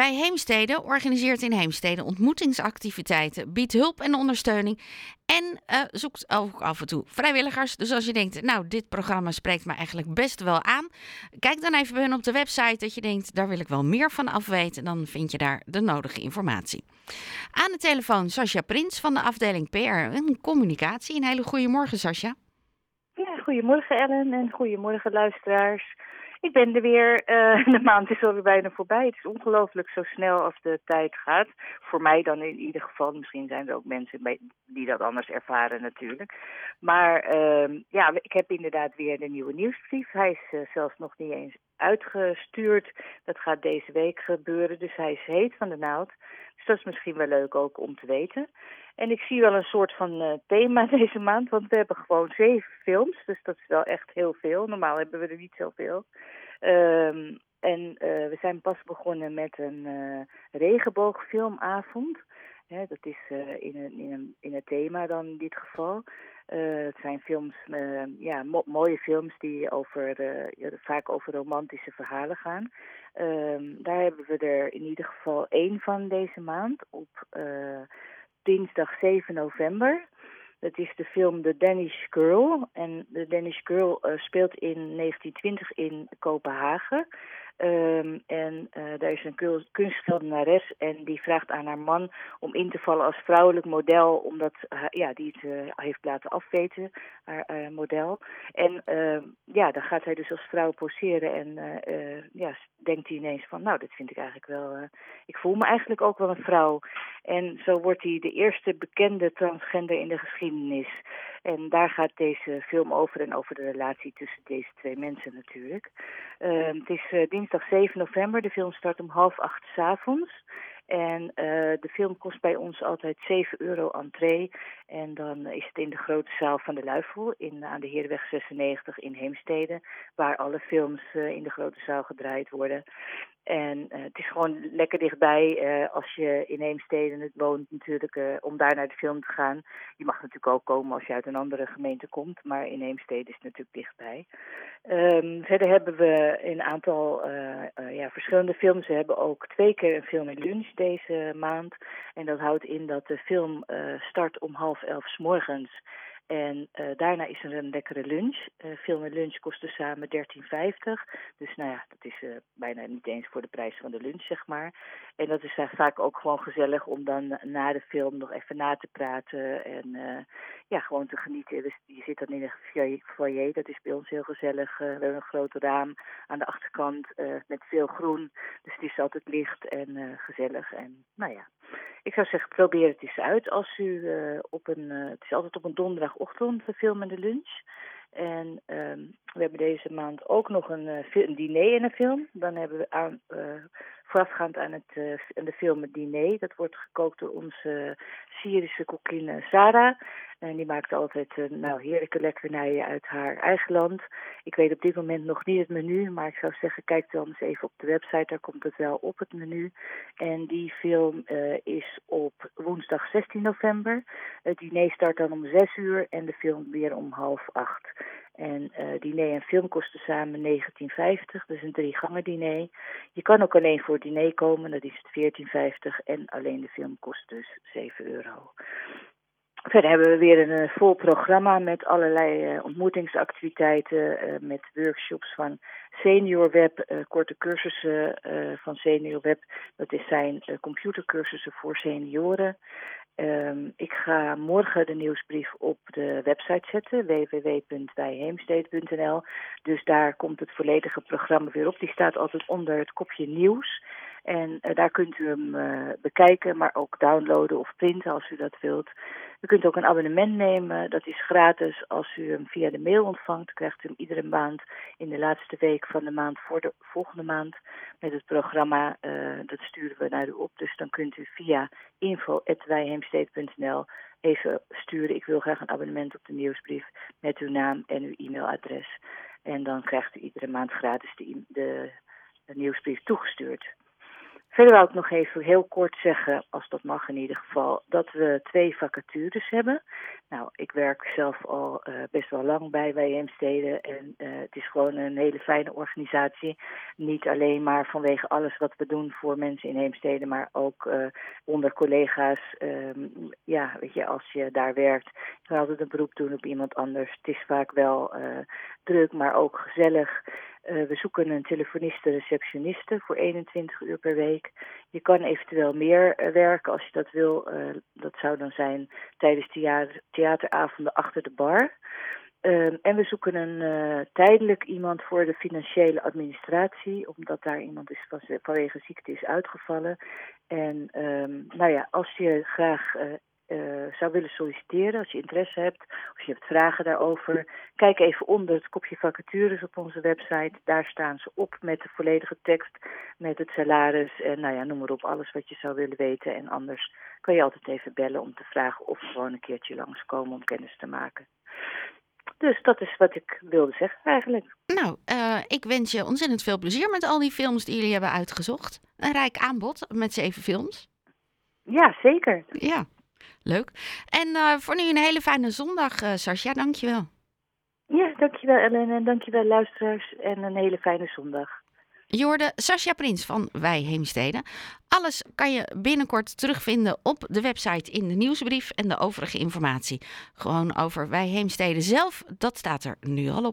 Wij Heemstede organiseert in Heemstede ontmoetingsactiviteiten, biedt hulp en ondersteuning en uh, zoekt ook af en toe vrijwilligers. Dus als je denkt, nou, dit programma spreekt me eigenlijk best wel aan, kijk dan even bij hun op de website dat je denkt, daar wil ik wel meer van afweten. Dan vind je daar de nodige informatie. Aan de telefoon Sascha Prins van de afdeling PR en Communicatie. Een hele goede morgen, Sascha. Ja, goedemorgen Ellen en goedemorgen luisteraars. Ik ben er weer. Uh, de maand is alweer bijna voorbij. Het is ongelooflijk zo snel als de tijd gaat. Voor mij dan in ieder geval. Misschien zijn er ook mensen die dat anders ervaren natuurlijk. Maar uh, ja, ik heb inderdaad weer de nieuwe nieuwsbrief. Hij is uh, zelfs nog niet eens uitgestuurd. Dat gaat deze week gebeuren. Dus hij is heet van de naald. Dus dat is misschien wel leuk ook om te weten. En ik zie wel een soort van uh, thema deze maand, want we hebben gewoon zeven films. Dus dat is wel echt heel veel. Normaal hebben we er niet zoveel. Um, en uh, we zijn pas begonnen met een uh, regenboogfilmavond. Hè, dat is in, een, in, een, in het thema dan in dit geval. het zijn films, ja, mo mooie films die over, vaak over romantische verhalen gaan. Um, daar hebben we er in ieder geval één van deze maand op dinsdag 7 november. Dat is de film The Danish Girl. En The Danish Girl speelt in 1920 in Kopenhagen. Um, en uh, daar is een kunstschildenares en die vraagt aan haar man om in te vallen als vrouwelijk model, omdat uh, ja, die het uh, heeft laten afweten, haar model. En ehm, ja, dan gaat hij dus als vrouw poseren en ja, denkt hij ineens van, nou, dat vind ik eigenlijk wel, ik voel me eigenlijk ook wel een vrouw. En zo wordt hij de eerste bekende transgender in de geschiedenis. En daar gaat deze film over en over de relatie tussen deze twee mensen natuurlijk. Uh, het is uh, dinsdag 7 november. De film start om half acht s avonds. En uh, de film kost bij ons altijd 7 euro entree. En dan is het in de grote zaal van de Luifel in, aan de Heerweg 96 in Heemstede. Waar alle films uh, in de grote zaal gedraaid worden. En het is gewoon lekker dichtbij als je in Heemstede woont natuurlijk om daar naar de film te gaan. Je mag natuurlijk ook komen als je uit een andere gemeente komt, maar in Heemstede is het natuurlijk dichtbij. Um, verder hebben we een aantal ja, verschillende films. We hebben ook twee keer een film in lunch deze maand. En dat houdt in dat de film start om half elf s morgens. En uh, daarna is er een lekkere lunch. Uh, film en lunch kosten samen 13,50. Dus nou ja, dat is uh, bijna niet eens voor de prijs van de lunch, zeg maar. En dat is vaak ook gewoon gezellig om dan na de film nog even na te praten. En ja, gewoon te genieten. Dus je zit dan in een foyer. Dat is bij ons heel gezellig. we hebben een groot raam aan de achterkant met veel groen. Dus het is altijd licht en gezellig. En nou ja, ik zou zeggen, probeer het eens uit als u uh, op een, uh, het is altijd op een donderdagochtend, de film en de lunch. En uh, we hebben deze maand ook nog een, een diner en een film. Dan hebben we aan, voorafgaand aan, het, aan de film het diner. Dat wordt gekookt door onze Syrische kokkin Sarah. En die maakt altijd uh, nou, heerlijke lekkernijen uit haar eigen land. Ik weet op dit moment nog niet het menu, maar ik zou zeggen, kijk dan eens even op de website, daar komt het wel op het menu. En die film uh, is op woensdag 16 november. Het diner start dan om 6 uur en de film weer om half acht. En uh, diner en film kosten samen 19,50, dus een drie gangen diner. Je kan ook alleen voor diner komen, dat is het 14,50 en alleen de film kost dus 7 euro. Verder hebben we weer een uh, vol programma met allerlei uh, ontmoetingsactiviteiten, uh, met workshops van Senior Web, korte cursussen van Senior Web. Dat is zijn computercursussen voor senioren. Um, ik ga morgen de nieuwsbrief op de website zetten, www.wijheemstede.nl. Dus daar komt het volledige programma weer op. Die staat altijd onder het kopje nieuws. En uh, daar kunt u hem uh, bekijken, maar ook downloaden of printen als u dat wilt. U kunt ook een abonnement nemen, dat is gratis. Als u hem via de mail ontvangt, krijgt u hem iedere maand in de laatste week van de maand voor de volgende maand met het programma. Uh, dat sturen we naar u op, dus dan kunt u via info.wijheemstede.nl even sturen. Ik wil graag een abonnement op de nieuwsbrief met uw naam en uw e-mailadres. En dan krijgt u iedere maand gratis de, de nieuwsbrief toegestuurd. Verder wil ik nog even heel kort zeggen, als dat mag in ieder geval, dat we twee vacatures hebben. Nou, ik werk zelf al uh, best wel lang bij Heemstede en uh, het is gewoon een hele fijne organisatie. Niet alleen maar vanwege alles wat we doen voor mensen in Heemstede, maar ook uh, onder collega's. Um, ja, weet je, als je daar werkt, kan altijd een beroep doen op iemand anders. Het is vaak wel druk, maar ook gezellig. Uh, we zoeken een telefoniste receptioniste voor 21 uur per week. Je kan eventueel meer uh, werken als je dat wil. Uh, dat zou dan zijn tijdens theater, theateravonden achter de bar. Ehm, en we zoeken een tijdelijk iemand voor de financiële administratie, omdat daar iemand is vanwege ziekte is uitgevallen. En um, nou ja, als je graag uh, zou willen solliciteren, als je interesse hebt, als je hebt vragen daarover, kijk even onder het kopje vacatures op onze website. Daar staan ze op met de volledige tekst, met het salaris en nou ja, noem maar op, alles wat je zou willen weten. En anders kan je altijd even bellen om te vragen of gewoon een keertje langskomen om kennis te maken. Dus dat is wat ik wilde zeggen eigenlijk. Nou, uh, ik wens je ontzettend veel plezier met al die films die jullie hebben uitgezocht. Een rijk aanbod met zeven films. Ja, zeker. Ja, Leuk. En uh, voor nu een hele fijne zondag, uh, Sascha. Dankjewel. Ja, dankjewel Ellen en dankjewel luisteraars en een hele fijne zondag. Je hoorde Sascha Prins van Wij Heemsteden. Alles kan je binnenkort terugvinden op de website in de nieuwsbrief en de overige informatie. Gewoon over Wij Heemsteden zelf, dat staat er nu al op.